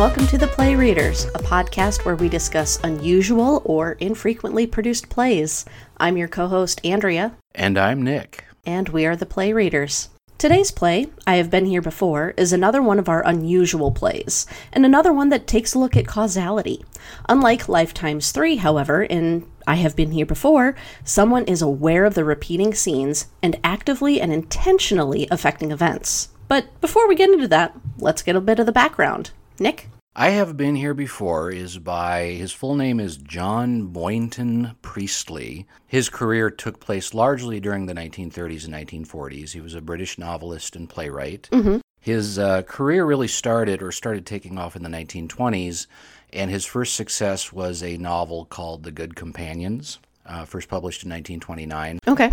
welcome to The Play Readers, a podcast where we discuss unusual or infrequently produced plays. I'm your co host, Andrea, And I'm Nick. and we are The Play Readers. Today's play, I Have Been Here Before, is another one of our unusual plays, and another one that takes a look at causality. Unlike Lifetimes 3, however, in I Have Been Here Before, someone is aware of the repeating scenes and actively and intentionally affecting events. But before we get into that, let's get a bit of the background. Nick? I Have Been Here Before is by, his full name is John Boynton Priestley. His career took place largely during the 1930s and 1940s. He was a British novelist and playwright. Mm-hmm. His uh, career really started or started taking off in the 1920s, and his first success was a novel called The Good Companions, uh, first published in 1929. Okay.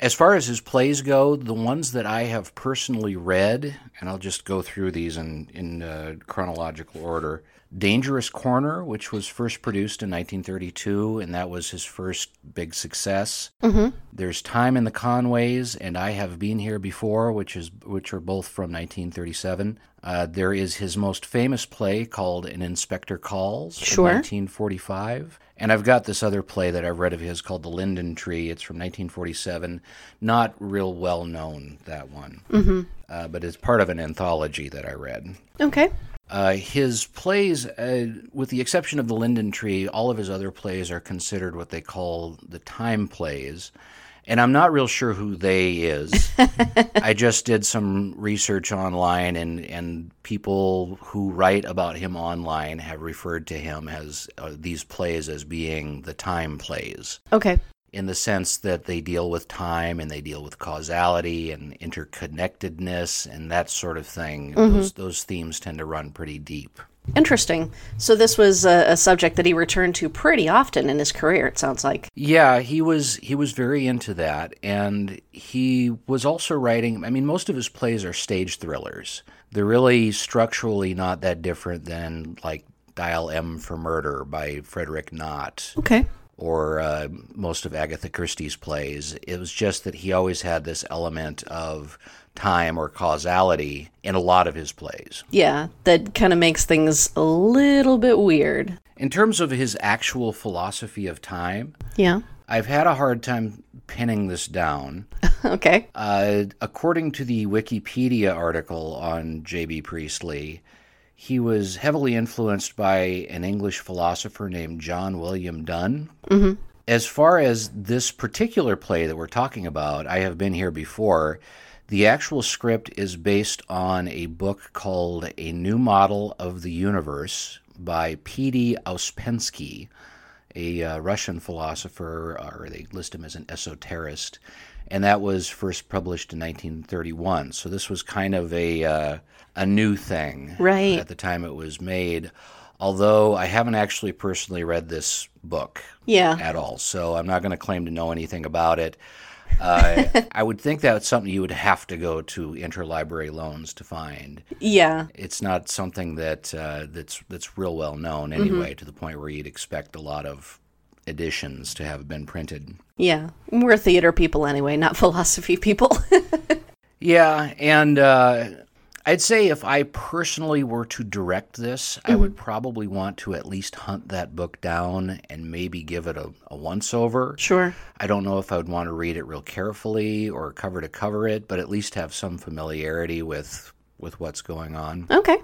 As far as his plays go, the ones that I have personally read, and I'll just go through these in, in uh, chronological order Dangerous Corner, which was first produced in 1932, and that was his first big success. Mm-hmm. There's Time and the Conways, and I Have Been Here Before, which, is, which are both from 1937. Uh, there is his most famous play called An Inspector Calls from Sure. 1945. And I've got this other play that I've read of his called The Linden Tree. It's from 1947. Not real well known, that one. Mm-hmm. Uh, but it's part of an anthology that I read. Okay. Uh, his plays, uh, with the exception of The Linden Tree, all of his other plays are considered what they call the time plays. And I'm not real sure who they is. I just did some research online, and, and people who write about him online have referred to him as uh, these plays as being the time plays Okay. in the sense that they deal with time and they deal with causality and interconnectedness and that sort of thing. Those, those themes tend to run pretty deep. Interesting. So this was a, a subject that he returned to pretty often in his career, it sounds like. Yeah, he was he was very into that, and he was also writing. I mean, most of his plays are stage thrillers. They're really structurally not that different than like Dial M for Murder by Frederick Knott. Okay. or uh, most of Agatha Christie's plays. It was just that he always had this element of time or causality in a lot of his plays. Yeah, that kind of makes things a little bit weird. In terms of his actual philosophy of time, Yeah. I've had a hard time pinning this down. Okay. Uh, according to the Wikipedia article on J.B. Priestley, he was heavily influenced by an English philosopher named John William Dunne. Mm-hmm. As far as this particular play that we're talking about, I have been here before. The actual script is based on a book called A New Model of the Universe by P.D. Ouspensky, a uh, Russian philosopher, or they list him as an esoterist, and that was first published in 1931. So this was kind of a uh, a new thing Right. at the time it was made. Although I haven't actually personally read this book Yeah. at all, so I'm not going to claim to know anything about it. Uh, I would think that's something you would have to go to interlibrary loans to find. Yeah. It's not something that uh, that's that's real well known anyway, to the point where you'd expect a lot of editions to have been printed. Yeah. We're theater people anyway, not philosophy people. Yeah, and uh, I'd say if I personally were to direct this, I would probably want to at least hunt that book down and maybe give it a, a once over. sure. I don't know if I would want to read it real carefully or cover to cover it, but at least have some familiarity with with what's going on. Okay.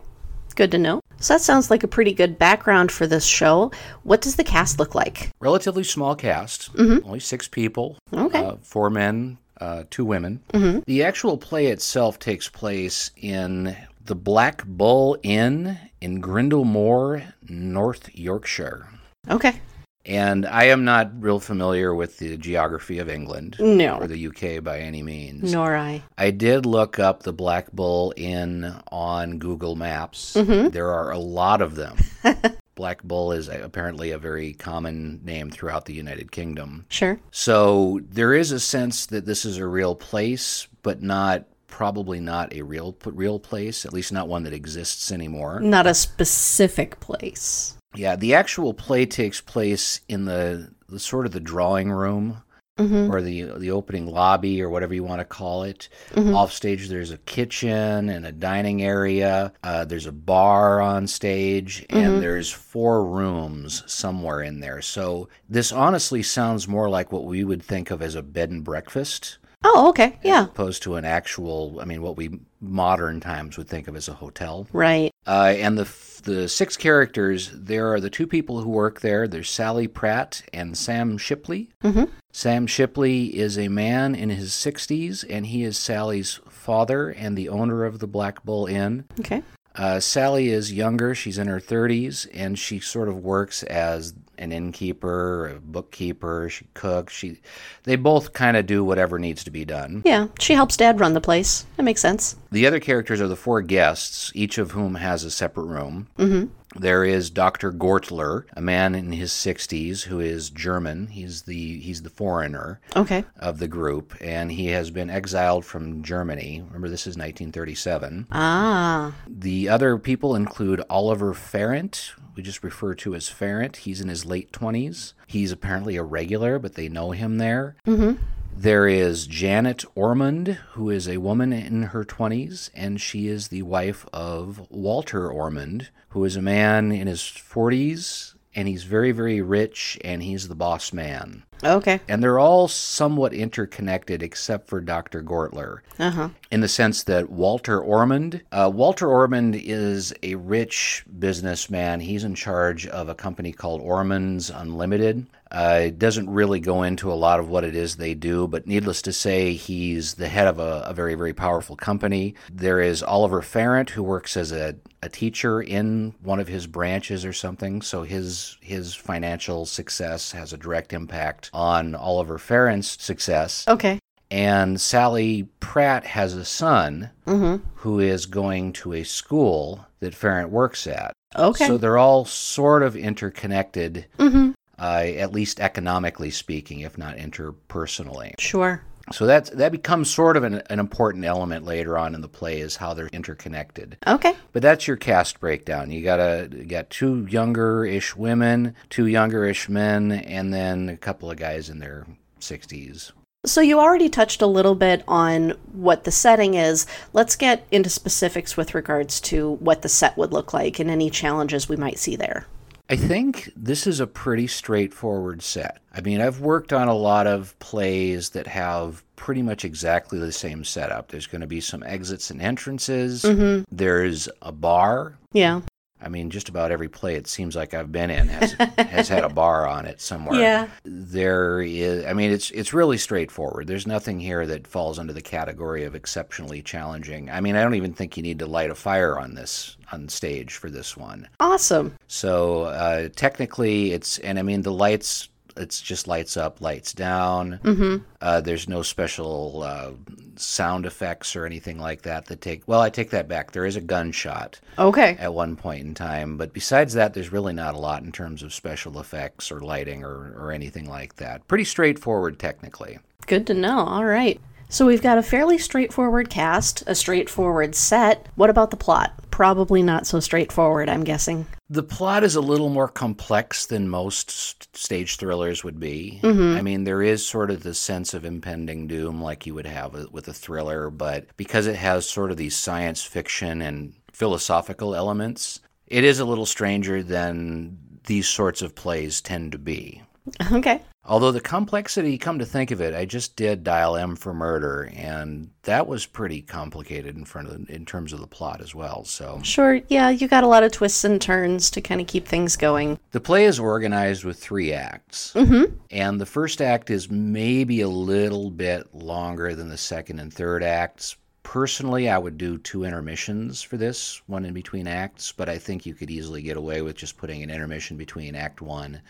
Good to know. So that sounds like a pretty good background for this show. What does the cast look like? Relatively small cast, only six people, Okay. uh, four men, uh, two women. The actual play itself takes place in the Black Bull Inn in Grindle Moor, North Yorkshire. Okay. And I am not real familiar with the geography of England No. or the UK by any means. Nor I. I did look up the Black Bull Inn on Google Maps. There are a lot of them. Black Bull is apparently a very common name throughout the United Kingdom. Sure. So there is a sense that this is a real place, but not probably not a real real place, at least not one that exists anymore. Not a specific place. Yeah, the actual play takes place in the, the sort of the drawing room Mm-hmm. or the the opening lobby or whatever you want to call it. Mm-hmm. Off stage, there's a kitchen and a dining area. Uh, there's a bar on stage, and mm-hmm. there's four rooms somewhere in there. So this honestly sounds more like what we would think of as a bed and breakfast. Oh, okay. Yeah. As opposed to an actual, I mean, what we modern times would think of as a hotel. Right. Uh, and the the six characters, there are the two people who work there. There's Sally Pratt and Sam Shipley. Mm-hmm. Sam Shipley is a man in his 60s, and he is Sally's father and the owner of the Black Bull Inn. Okay. Uh, Sally is younger. She's in her 30s, and she sort of works as an innkeeper, a bookkeeper. She cooks. She, they both kind of do whatever needs to be done. Yeah. She helps Dad run the place. That makes sense. The other characters are the four guests, each of whom has a separate room. Mm-hmm. There is Dr. Gortler, a man in his 60s who is German. He's the he's the foreigner Okay. of the group, and he has been exiled from Germany. Remember, this is 1937. Ah. The other people include Oliver Farrant, we just refer to as Farrant. He's in his late 20s. He's apparently a regular, but they know him there. Mm-hmm. There is Janet Ormund, who is a woman in her 20s, and she is the wife of Walter Ormund, who is a man in his 40s, and he's very, very rich, and he's the boss man. Okay. And they're all somewhat interconnected except for Dr. Gortler. Uh huh. In the sense that Walter Ormund, uh, Walter Ormund is a rich businessman. He's in charge of a company called Ormund's Unlimited. Uh, it doesn't really go into a lot of what it is they do, but needless to say, he's the head of a, a very, very powerful company. There is Oliver Farrant, who works as a, a teacher in one of his branches or something. So his his financial success has a direct impact on Oliver Farrant's success. Okay. And Sally Pratt has a son who is going to a school that Farrant works at. Okay. So they're all sort of interconnected, mm-hmm. Uh, at least economically speaking, if not interpersonally. Sure. So that's, that becomes sort of an, an important element later on in the play is how they're interconnected. Okay. But that's your cast breakdown. You got a you got two younger-ish women, two younger-ish men, and then a couple of guys in their 60s. So you already touched a little bit on what the setting is. Let's get into specifics with regards to what the set would look like and any challenges we might see there. I think this is a pretty straightforward set. I mean, I've worked on a lot of plays that have pretty much exactly the same setup. There's going to be some exits and entrances. Mm-hmm. There's a bar. Yeah. I mean, just about every play it seems like I've been in has has had a bar on it somewhere. Yeah. There is I mean it's it's really straightforward. There's nothing here that falls under the category of exceptionally challenging. I mean, I don't even think you need to light a fire on this on stage for this one. Awesome. So uh, technically, it's and I mean the lights. It's just lights up, lights down. Mm-hmm. Uh, there's no special uh, sound effects or anything like that that take. Well, I take that back. There is a gunshot Okay. at one point in time, but besides that, there's really not a lot in terms of special effects or lighting or, or anything like that. Pretty straightforward, technically. Good to know. All right. So we've got a fairly straightforward cast, a straightforward set. What about the plot? Probably not so straightforward, I'm guessing. The plot is a little more complex than most stage thrillers would be. Mm-hmm. I mean, there is sort of the sense of impending doom like you would have with- with a thriller, but because it has sort of these science fiction and philosophical elements, it is a little stranger than these sorts of plays tend to be. Okay. Although the complexity, come to think of it, I just did Dial M for Murder, and that was pretty complicated in front of in terms of the plot as well. So Sure. Yeah, you got a lot of twists and turns to kind of keep things going. the play is organized with three acts, mm-hmm. and the first act is maybe a little bit longer than the second and third acts. Personally, I would do two intermissions for this, one in between acts, but I think you could easily get away with just putting an intermission between Act One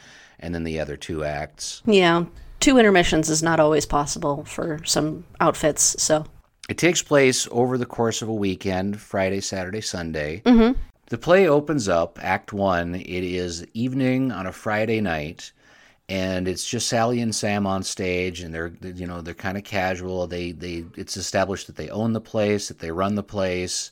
and then the other two acts. Yeah. Two intermissions is not always possible for some outfits, so. It takes place over the course of a weekend Friday, Saturday, Sunday. Mm-hmm. The play opens up, Act One. It is evening on a Friday night, and it's just Sally and Sam on stage, and they're you know they're kind of casual. They they it's established that they own the place, that they run the place,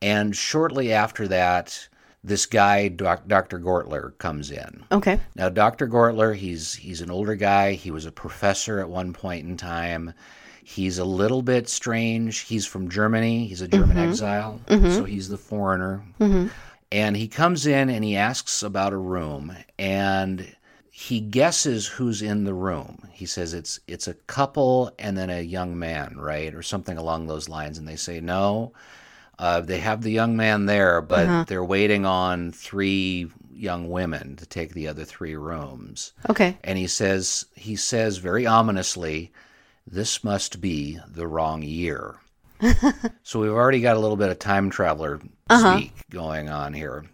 and shortly after that, this guy, doc, Dr. Gortler, comes in. Okay. Now, Dr. Gortler, he's he's an older guy. He was a professor at one point in time. He's a little bit strange. He's from Germany. He's a German mm-hmm. exile, mm-hmm. so he's the foreigner. Mm-hmm. And he comes in and he asks about a room, and he guesses who's in the room. He says it's it's a couple and then a young man, right, or something along those lines. And they say no. Uh, they have the young man there, but they're waiting on three young women to take the other three rooms. Okay. And he says he says very ominously, "This must be the wrong year." so we've already got a little bit of time traveler speak going on here.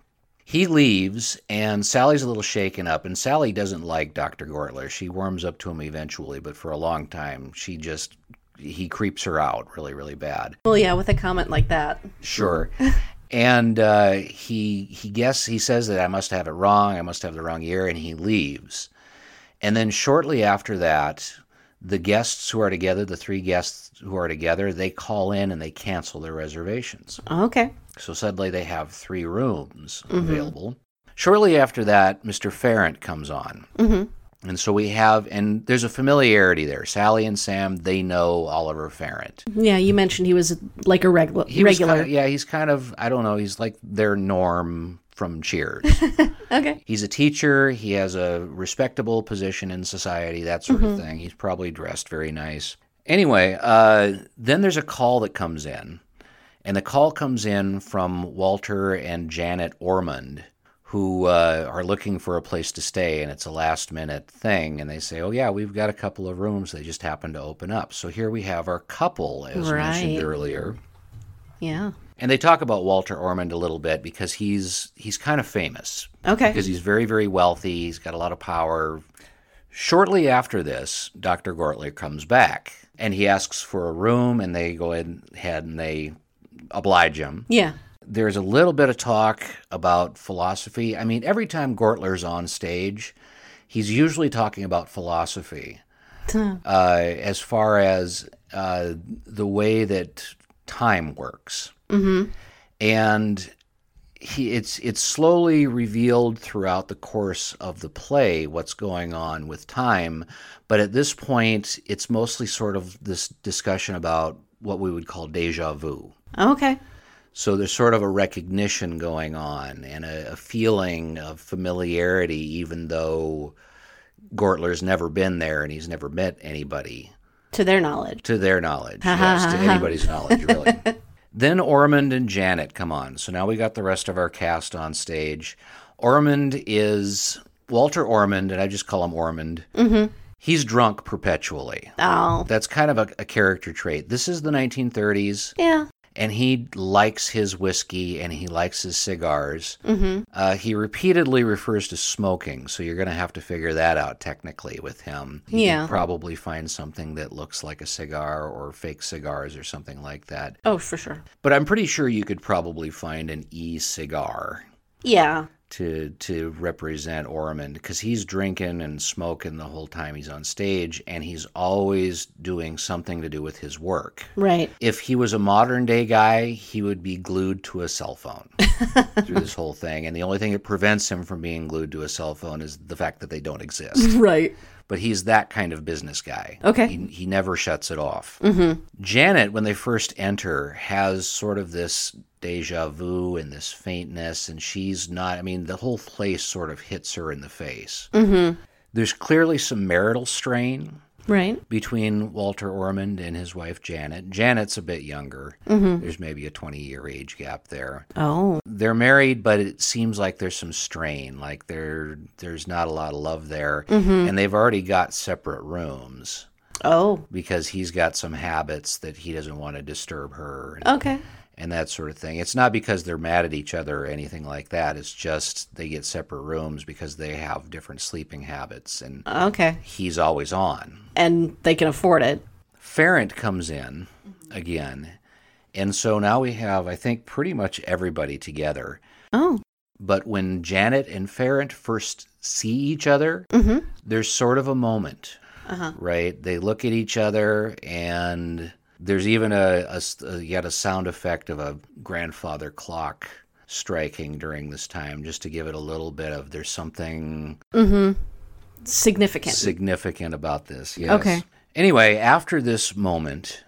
He leaves, and Sally's a little shaken up. And Sally doesn't like Dr. Gortler. She warms up to him eventually, but for a long time, she just he creeps her out really, really bad. Well, yeah, with a comment like that. Sure. and uh, he he guess he says that I must have it wrong. I must have the wrong year, and he leaves. And then shortly after that, the guests who are together, the three guests who are together, they call in and they cancel their reservations. Okay. So suddenly they have three rooms available. Shortly after that, Mr. Farrant comes on. Mm-hmm. And so we have, and there's a familiarity there. Sally and Sam, they know Oliver Farrant. Yeah, you mentioned he was like a regular. He was regular. kinda- yeah, he's kind of, I don't know, he's like their norm from Cheers. Okay. he's a teacher, he has a respectable position in society, that sort of thing. He's probably dressed very nice. Anyway, uh, then there's a call that comes in, and the call comes in from Walter and Janet Ormund, who uh, are looking for a place to stay, and it's a last minute thing. And they say, Oh, yeah, we've got a couple of rooms. They just happen to open up. So here we have our couple, as mentioned earlier. Yeah. And they talk about Walter Ormund a little bit because he's he's kind of famous Okay. because he's very very wealthy. He's got a lot of power. Shortly after this, Dr. Gortler comes back and he asks for a room, and they go ahead and they oblige him. Yeah. There's a little bit of talk about philosophy. I mean, every time Gortler's on stage, he's usually talking about philosophy uh, as far as uh, the way that time works. Mm-hmm. And he, it's it's slowly revealed throughout the course of the play what's going on with time, but at this point, it's mostly sort of this discussion about what we would call deja vu. Okay. So there's sort of a recognition going on and a, a feeling of familiarity, even though Gortler's never been there and he's never met anybody, To their knowledge. to their knowledge, yes, to anybody's knowledge, really. Then Ormund and Janet come on. So now we got the rest of our cast on stage. Ormund is Walter Ormund, and I just call him Ormund. Mm-hmm. He's drunk perpetually. Oh. That's kind of a, a character trait. This is the 1930s Yeah. And he likes his whiskey and he likes his cigars. Mm-hmm. Uh, he repeatedly refers to smoking, so you're going to have to figure that out technically with him. You Yeah. can probably find something that looks like a cigar or fake cigars or something like that. Oh, for sure. But I'm pretty sure you could probably find an e cigar Yeah. To to represent Ormund because he's drinking and smoking the whole time he's on stage, and he's always doing something to do with his work Right. if he was a modern day guy, he would be glued to a cell phone through this whole thing. And the only thing that prevents him from being glued to a cell phone is the fact that they don't exist. Right. But he's that kind of business guy. Okay. He, he never shuts it off. Mm-hmm. Janet, when they first enter, has sort of this deja vu and this faintness, and she's not, I mean, the whole place sort of hits her in the face. Mm-hmm. There's clearly some marital strain Right. between Walter Ormund and his wife Janet. Janet's a bit younger. Mm-hmm. There's maybe a 20 year age gap there. Oh. They're married, but it seems like there's some strain, like there there's not a lot of love there. Mm-hmm. And they've already got separate rooms Oh. because he's got some habits that he doesn't want to disturb her and, Okay. And that sort of thing. It's not because they're mad at each other or anything like that. It's just they get separate rooms because they have different sleeping habits and Okay. he's always on. And they can afford it. Farrant comes in again. And so now we have, I think, pretty much everybody together. Oh. But when Janet and Farrant first see each other, mm-hmm. there's sort of a moment, uh-huh. right? They look at each other, and there's even a yet a sound effect of a grandfather clock striking during this time, just to give it a little bit of there's something mm-hmm. Significant. significant about this. Yes. Okay. Anyway, after this moment,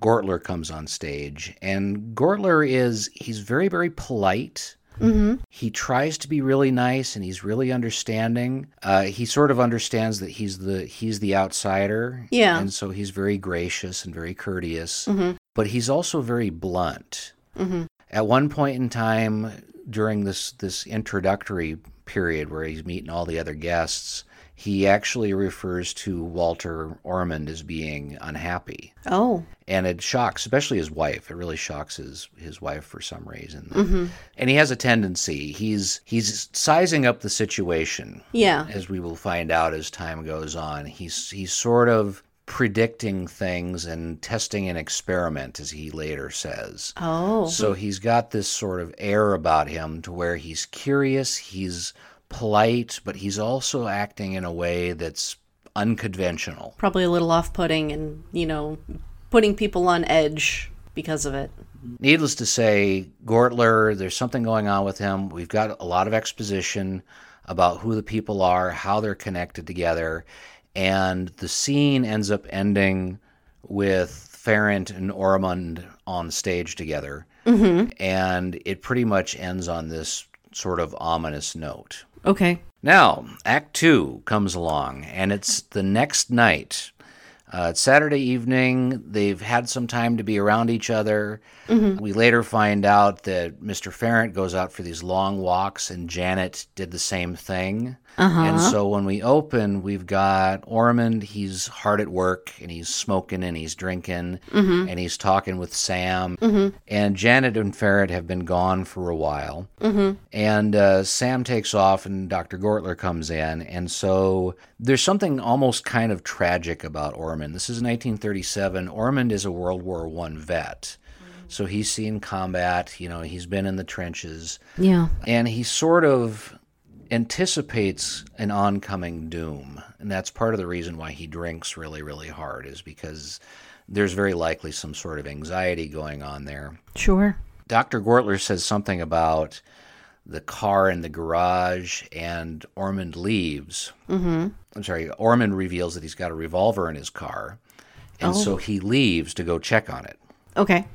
Gortler comes on stage, and Gortler is he's very very polite. Mm-hmm. He tries to be really nice, and he's really understanding. Uh, he sort of understands that he's the he's the outsider, Yeah. and so he's very gracious and very courteous. But he's also very blunt. Mm-hmm. At one point in time during this this introductory period where he's meeting all the other guests, he actually refers to Walter Ormund as being unhappy. oh. And it shocks, especially his wife. It really shocks his, his wife for some reason. Mm-hmm. And he has a tendency. He's he's sizing up the situation, Yeah. as we will find out as time goes on. He's he's sort of predicting things and testing an experiment, as he later says. Oh. So he's got this sort of air about him to where he's curious, he's polite, but he's also acting in a way that's unconventional. Probably a little off putting and, you know, putting people on edge because of it. Needless to say, Gortler, there's something going on with him. We've got a lot of exposition about who the people are, how they're connected together, and the scene ends up ending with Farrant and Ormund on stage together. Mm-hmm. And it pretty much ends on this sort of ominous note. Okay. Now, Act Two comes along, and it's the next night. Uh, it's Saturday evening. They've had some time to be around each other. We later find out that Mr. Farrant goes out for these long walks, and Janet did the same thing. Uh-huh. And so when we open, we've got Ormund. He's hard at work, and he's smoking, and he's drinking, mm-hmm. and he's talking with Sam. Mm-hmm. And Janet and Farrant have been gone for a while. Mm-hmm. And uh, Sam takes off, and Dr. Gortler comes in. And so there's something almost kind of tragic about Ormund. This is 1937. Ormund is a World War One vet. So he's seen combat, you know, he's been in the trenches, Yeah. and he sort of anticipates an oncoming doom. And that's part of the reason why he drinks really, really hard, is because there's very likely some sort of anxiety going on there. Sure. Dr. Gortler says something about the car in the garage, and Ormund leaves. Mm-hmm. I'm sorry, Ormund reveals that he's got a revolver in his car, and so he leaves to go check on it. Okay.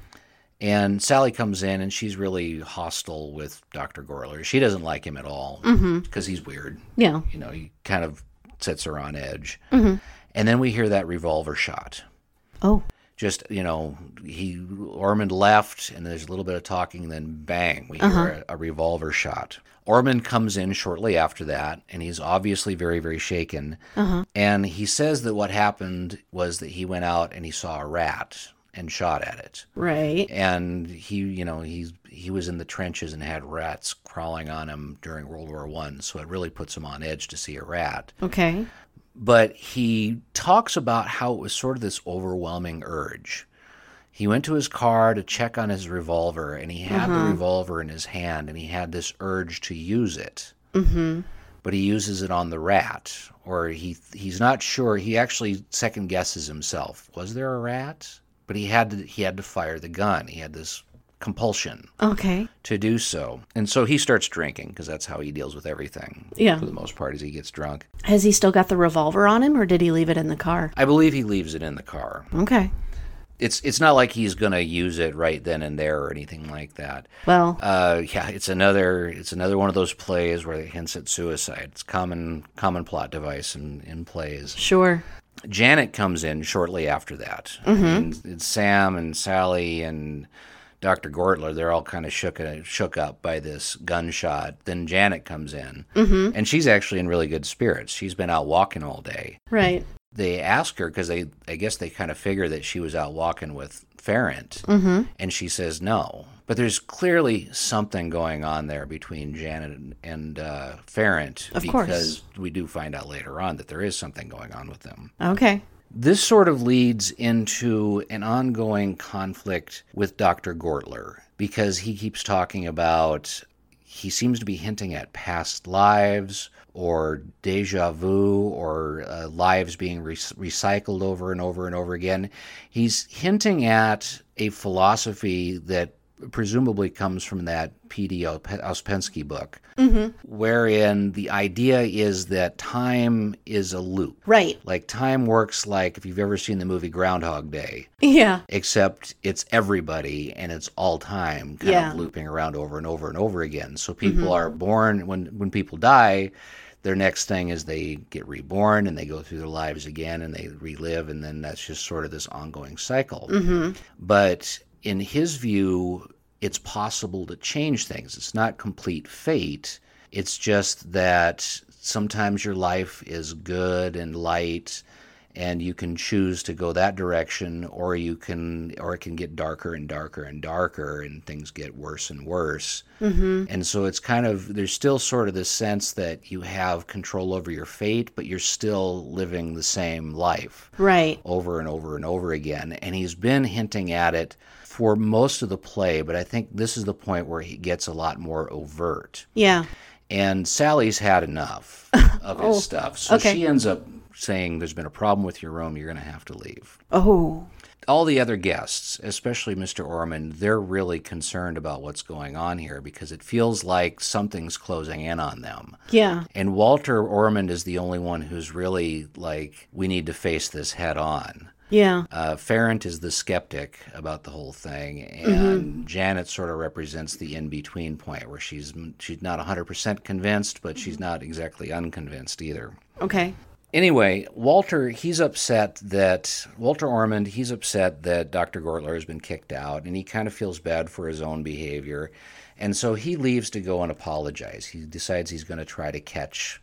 And Sally comes in, and she's really hostile with Dr. Gortler. She doesn't like him at all mm-hmm. because he's weird. Yeah. You know, he kind of sets her on edge. Mm-hmm. And then we hear that revolver shot Oh. just you know he Ormund left and there's a little bit of talking and then bang we hear uh-huh. a, a revolver shot Ormund comes in shortly after that and he's obviously very very shaken uh-huh. and he says that what happened was that he went out and he saw a rat and shot at it Right. and he you know he's he was in the trenches and had rats crawling on him during World War One so it really puts him on edge to see a rat Okay. but he talks about how it was sort of this overwhelming urge. He went to his car to check on his revolver, and he had the revolver in his hand, and he had this urge to use it. Mm-hmm. But he uses it on the rat, or he he's not sure. He actually second guesses himself. Was there a rat? But he had to he had to fire the gun. He had this compulsion Okay. to do so, and so he starts drinking because that's how he deals with everything. Yeah. For the most part, as he gets drunk. Has he still got the revolver on him or did he leave it in the car? I believe he leaves it in the car. Okay. It's it's not like he's going to use it right then and there or anything like that. Well, Uh, yeah, it's another it's another one of those plays where it hints at suicide. It's common common plot device in, in plays. sure. Janet comes in shortly after that. Mm-hmm. And it's Sam and Sally and Dr. Gortler, they're all kind of shook uh, shook up by this gunshot. Then Janet comes in, mm-hmm. and she's actually in really good spirits. She's been out walking all day Right. they ask her because they I guess they kind of figure that she was out walking with Farrant, and she says no. But there's clearly something going on there between Janet and, uh, Farrant Of course. because we do find out later on that there is something going on with them. Okay. This sort of leads into an ongoing conflict with Dr. Gortler because he keeps talking about he seems to be hinting at past lives or deja vu or uh, lives being re- recycled over and over and over again. He's hinting at a philosophy that presumably comes from that P.D. Ouspensky book, mm-hmm. wherein the idea is that time is a loop. Right. Like time works like if you've ever seen the movie Groundhog Day, Yeah. except it's everybody and it's all time kind Yeah. of looping around over and over and over again. So mm-hmm. people are born when when people die, their next thing is they get reborn and they go through their lives again and they relive and then that's just sort of this ongoing cycle. Mm-hmm. But in his view, it's possible to change things. It's not complete fate. It's just that sometimes your life is good and light and you can choose to go that direction or you can or it can get darker and darker and darker and things get worse and worse mm-hmm. and so it's kind of there's still sort of this sense that you have control over your fate but you're still living the same life Right. over and over and over again. And he's been hinting at it for most of the play, but I think this is the point where he gets a lot more overt. Yeah. And Sally's had enough of his oh, stuff. So okay. she ends up saying, There's been a problem with your room, you're going to have to leave. Oh. All the other guests, especially Mr. Ormund, they're really concerned about what's going on here because it feels like something's closing in on them. Yeah. And Walter Ormund is the only one who's really like, we need to face this head on. Yeah. Uh, Farrant is the skeptic about the whole thing, and Janet sort of represents the in-between point where she's she's not 100% convinced, but she's not exactly unconvinced either. Okay. Anyway, Walter, he's upset that Walter Ormund, he's upset that Dr. Gortler has been kicked out, and he kind of feels bad for his own behavior, and so he leaves to go and apologize. He decides he's going to try to catch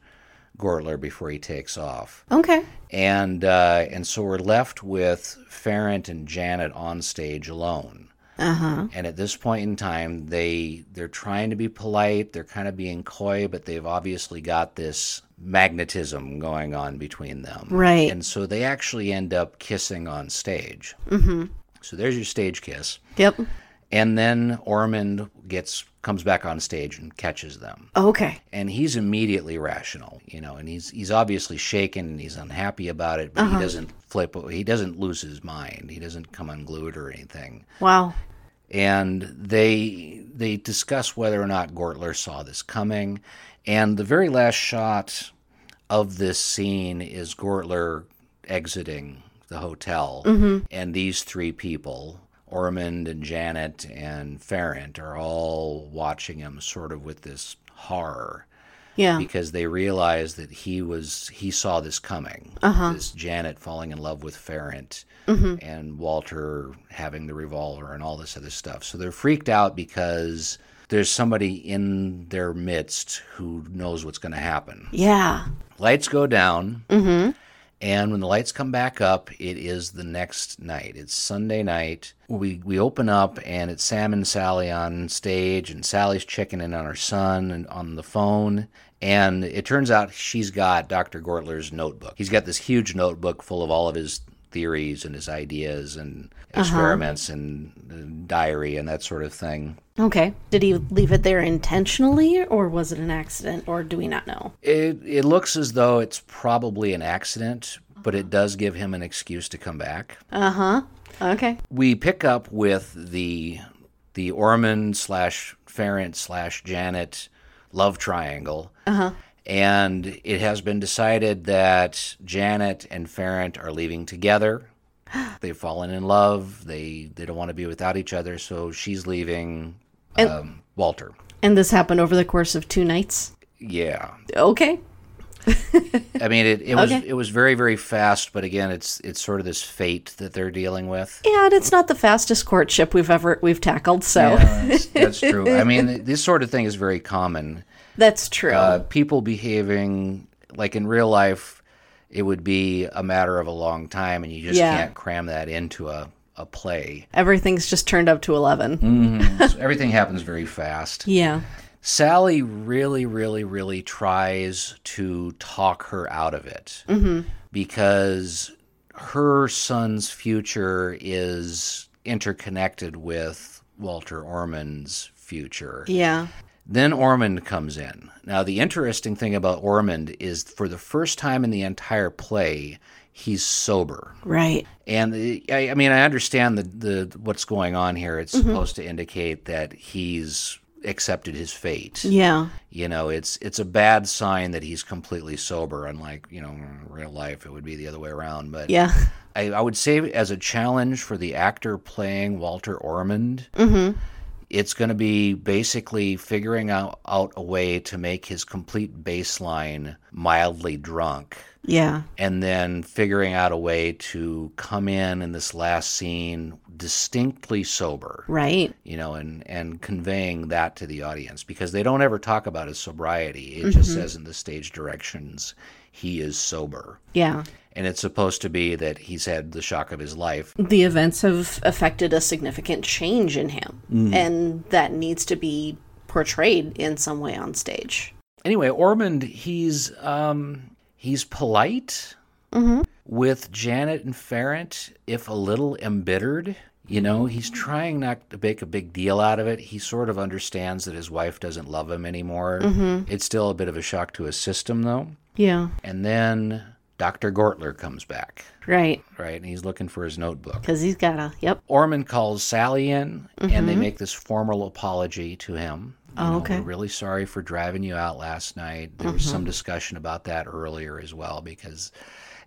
Gortler before he takes off Okay. and uh, and so we're left with Farrant and Janet on stage alone. Uh-huh. And at this point in time, they they're trying to be polite. They're kind of being coy, but they've obviously got this magnetism going on between them. Right. And so they actually end up kissing on stage. Mm-hmm. So there's your stage kiss. Yep. And then Ormund gets comes back on stage and catches them oh, Okay. and he's immediately rational, you know, and he's he's obviously shaken and he's unhappy about it, but he uh-huh. doesn't flip. He doesn't lose his mind. He doesn't come unglued or anything. Wow. And they they discuss whether or not Gortler saw this coming, and the very last shot of this scene is Gortler exiting the hotel, mm-hmm. and these three people. Ormund and Janet and Farrant are all watching him sort of with this horror Yeah. because they realize that he was he saw this coming. Uh-huh. This Janet falling in love with Farrant and Walter having the revolver and all this other stuff. So they're freaked out because there's somebody in their midst who knows what's going to happen. Yeah. Lights go down. And when the lights come back up, it is the next night. It's Sunday night. We we open up and it's Sam and Sally on stage, and Sally's checking in on her son and on the phone. And it turns out she's got Dr. Gortler's notebook. He's got this huge notebook full of all of his theories and his ideas and experiments and uh, diary and that sort of thing. Okay. Did he leave it there intentionally or was it an accident or do we not know? It it looks as though it's probably an accident, but it does give him an excuse to come back. Uh-huh. Okay. we pick up with the the Ormund slash Farrant slash Janet love triangle. Uh-huh. And it has been decided that Janet and Farrant are leaving together. They've fallen in love. They they don't want to be without each other, so she's leaving um, Walter. And this happened over the course of two nights? Yeah. Okay. I mean it, it was Okay. it was very, very fast, but again it's it's sort of this fate that they're dealing with. Yeah, and it's not the fastest courtship we've ever we've tackled, so Yeah, that's, that's true. I mean, this sort of thing is very common. That's true. Uh, people behaving like in real life, it would be a matter of a long time, and you just Yeah. can't cram that into a, a play. Everything's just turned up to 11. So everything happens very fast. Yeah. Sally really, really, really tries to talk her out of it because her son's future is interconnected with Walter Ormund's future. Yeah. Then Ormund comes in. Now, the interesting thing about Ormund is for the first time in the entire play, he's sober. Right. And uh, I, I mean, I understand the, the what's going on here. It's supposed to indicate that he's accepted his fate. Yeah. You know, it's it's a bad sign that he's completely sober. Unlike you know, in real life, it would be the other way around. But Yeah. I, I would say as a challenge for the actor playing Walter Ormund, it's going to be basically figuring out, out a way to make his complete baseline mildly drunk Yeah. and then figuring out a way to come in in this last scene distinctly sober Right. you know and and conveying that to the audience because they don't ever talk about his sobriety it just mm-hmm. says in the stage directions he is sober. Yeah. and it's supposed to be that he's had the shock of his life. The events have affected a significant change in him, and that needs to be portrayed in some way on stage. anyway ormund he's um he's polite with janet and farrant if a little embittered you know he's trying not to make a big deal out of it he sort of understands that his wife doesn't love him anymore mm-hmm. it's still a bit of a shock to his system though Yeah. and then dr gortler comes back Right. right and he's looking for his notebook Because he's got a. Yep. Ormund calls Sally in, and they mm-hmm. make this formal apology to him. You Oh, know, okay. We're really sorry for driving you out last night. There was mm-hmm. some discussion about that earlier as well, because,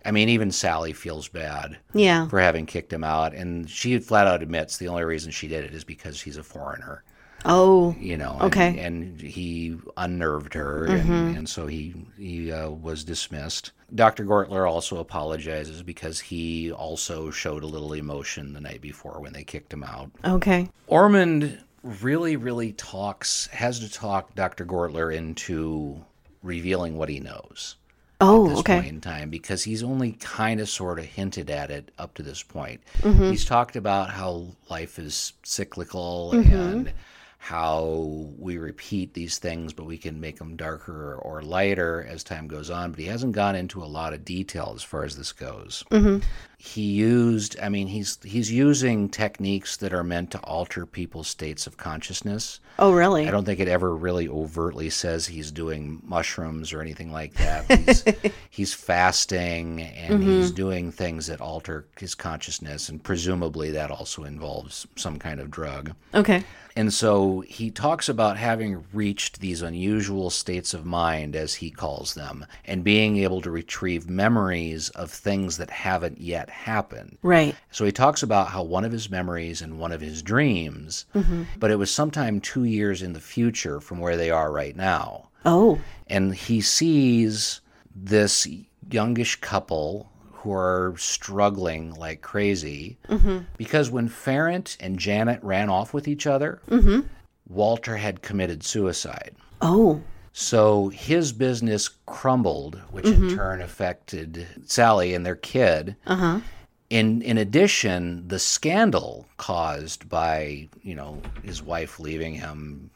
I mean, even Sally feels bad Yeah. for having kicked him out, and she flat out admits the only reason she did it is because he's a foreigner. Oh. You know, and, Okay. and he unnerved her, and, and so he he uh, was dismissed. Dr. Gortler also apologizes because he also showed a little emotion the night before when they kicked him out. Okay. Ormund really, really talks, has to talk Dr. Gortler into revealing what he knows at Oh. this Okay. point in time because he's only kind of sort of hinted at it up to this point. Mm-hmm. He's talked about how life is cyclical Mm-hmm. and how we repeat these things, but we can make them darker or lighter as time goes on. But he hasn't gone into a lot of detail as far as this goes. Mm-hmm. He used, I mean, he's he's using techniques that are meant to alter people's states of consciousness. Oh, really? I don't think it ever really overtly says he's doing mushrooms or anything like that. He's, he's fasting and mm-hmm. he's doing things that alter his consciousness, and presumably that also involves some kind of drug. Okay. And so he talks about having reached these unusual states of mind, as he calls them, and being able to retrieve memories of things that haven't yet happened. Right. So he talks about how one of his memories and one of his dreams, mm-hmm. but it was sometime two years in the future from where they are right now. Oh. And he sees this youngish couple who are struggling like crazy mm-hmm. because when Farrant and Janet ran off with each other, mm-hmm. Walter had committed suicide. Oh. So his business crumbled, which in turn affected Sally and their kid. Uh-huh. In in addition, the scandal caused by you know his wife leaving him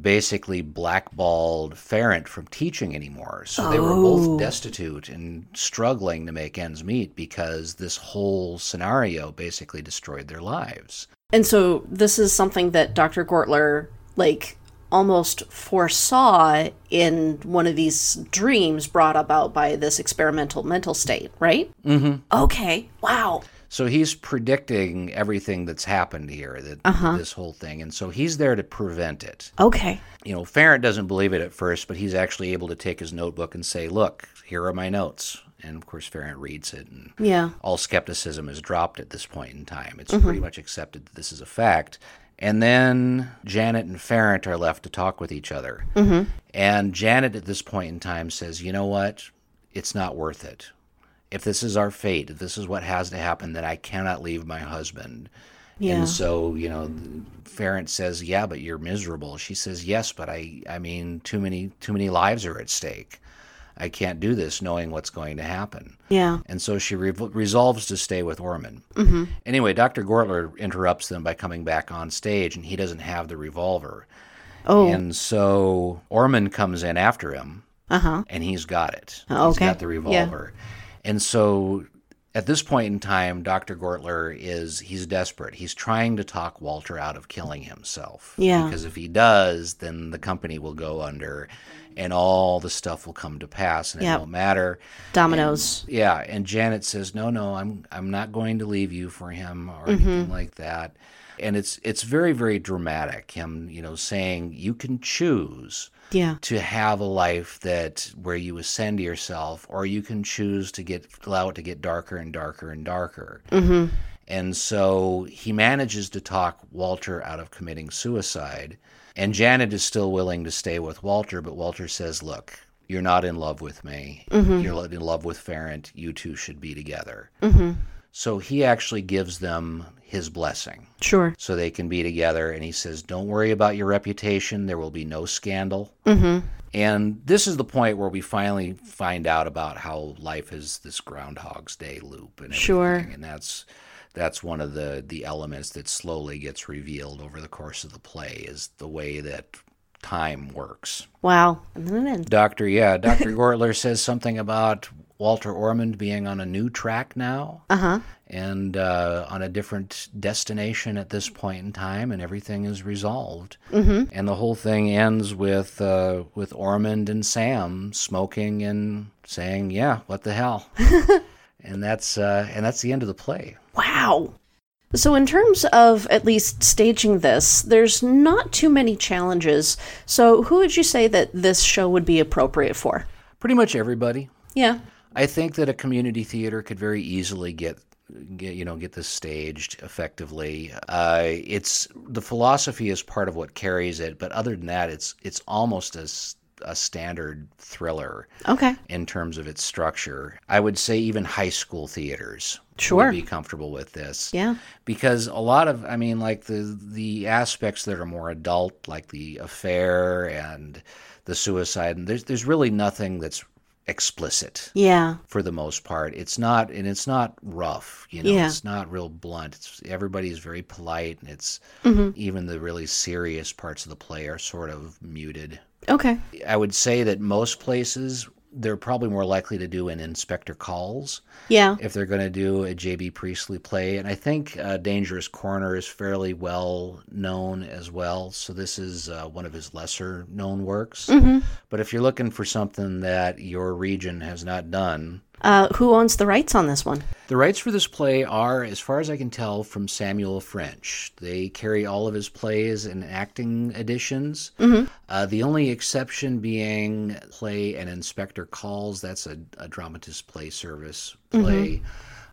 basically blackballed Farrant from teaching anymore. So they were both destitute and struggling to make ends meet because this whole scenario basically destroyed their lives. And so this is something that Dr. Gortler like almost foresaw in one of these dreams brought about by this experimental mental state, right? Mm-hmm. Okay. Wow. So he's predicting everything that's happened here, that this whole thing, and so he's there to prevent it. Okay. You know, Farrant doesn't believe it at first, but he's actually able to take his notebook and say, "Look, here are my notes." And of course, Farrant reads it, and Yeah. all skepticism is dropped at this point in time. It's pretty much accepted that this is a fact. And then Janet and Farrant are left to talk with each other. Mm-hmm. And Janet at this point in time says, You know what? It's not worth it. If this is our fate, if this is what has to happen, then I cannot leave my husband. Yeah. And so, you know, Farrant says, "Yeah, but you're miserable." She says, "Yes, but I I mean, too many too many lives are at stake. I can't do this knowing what's going to happen." Yeah. And so she re- resolves to stay with Ormund. Mm-hmm. Anyway, Dr. Gortler interrupts them by coming back on stage, and he doesn't have the revolver. Oh. And so Ormund comes in after him, Uh-huh. and he's got it. Oh, He's okay. got the revolver. And so at this point in time, Dr. Gortler is he's desperate. He's trying to talk Walter out of killing himself. Yeah. Because if he does, then the company will go under and all the stuff will come to pass and Yep. it won't matter. Dominoes. Yeah, and Janet says, "No, no, I'm I'm not going to leave you for him or anything like that." And it's it's very very dramatic. Him, you know, saying you can choose yeah. to have a life that where you ascend yourself, or you can choose to get allow it to get darker and darker and darker. Mm-hmm. And so he manages to talk Walter out of committing suicide. And Janet is still willing to stay with Walter, but Walter says, "Look, you're not in love with me. You're in love with Farrant. You two should be together." So he actually gives them his blessing Sure. so they can be together. And he says, Don't worry about your reputation. There will be no scandal. Mm-hmm. And this is the point where we finally find out about how life is this Groundhog's Day loop and everything. Sure. And that's that's one of the the elements that slowly gets revealed over the course of the play is the way that time works. Wow. And then it. Doctor, yeah, Doctor Gortler says something about Walter Ormund being on a new track now Uh huh. and uh, on a different destination at this point in time, and everything is resolved. Mm-hmm. And the whole thing ends with uh, with Ormund and Sam smoking and saying, "Yeah, what the hell." and that's uh, and that's the end of the play. Wow. So, in terms of at least staging this, there's not too many challenges. So, who would you say that this show would be appropriate for? Pretty much everybody. Yeah. I think that a community theater could very easily get, get you know, get this staged effectively. Uh, it's the philosophy is part of what carries it, but other than that, it's it's almost as a standard thriller Okay. in terms of its structure. I would say even high school theaters Sure. would be comfortable with this Yeah. because a lot of i mean like the the aspects that are more adult like the affair and the suicide and there's there's really nothing that's explicit Yeah. for the most part it's not and it's not rough you know Yeah. it's not real blunt it's everybody's very polite and it's Mm-hmm. even the really serious parts of the play are sort of muted Okay. i would say that most places they're probably more likely to do an inspector calls Yeah. if they're going to do a J.B. Priestley play. And I think uh, Dangerous Corner is fairly well known as well. So this is uh, one of his lesser known works. But if you're looking for something that your region has not done, Uh, who owns the rights on this one? the rights for this play are, as far as I can tell, from Samuel French. They carry all of his plays and acting editions. Uh, the only exception being play and Inspector Calls. That's a, a dramatist play service play.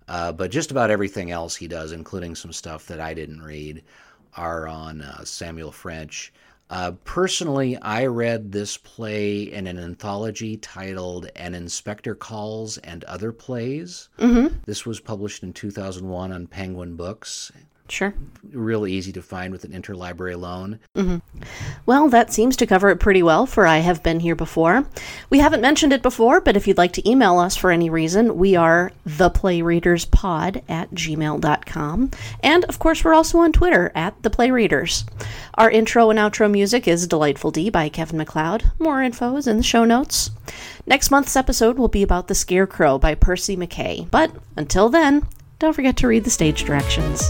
Uh, but just about everything else he does, including some stuff that I didn't read, are on uh, Samuel French. Uh, personally, I read this play in an anthology titled An Inspector Calls and Other Plays. Mm-hmm. This was published in 2001 on Penguin Books. Sure. Real easy to find with an interlibrary loan. Mm-hmm. Well, that seems to cover it pretty well for I Have Been Here Before. We haven't mentioned it before, but if you'd like to email us for any reason, we are theplayreaderspod at gmail.com. And of course, we're also on Twitter at theplayreaders. Our intro and outro music is Delightful D by Kevin MacLeod. More info is in the show notes. Next month's episode will be about The Scarecrow by Percy MacKaye. But until then, don't forget to read the stage directions.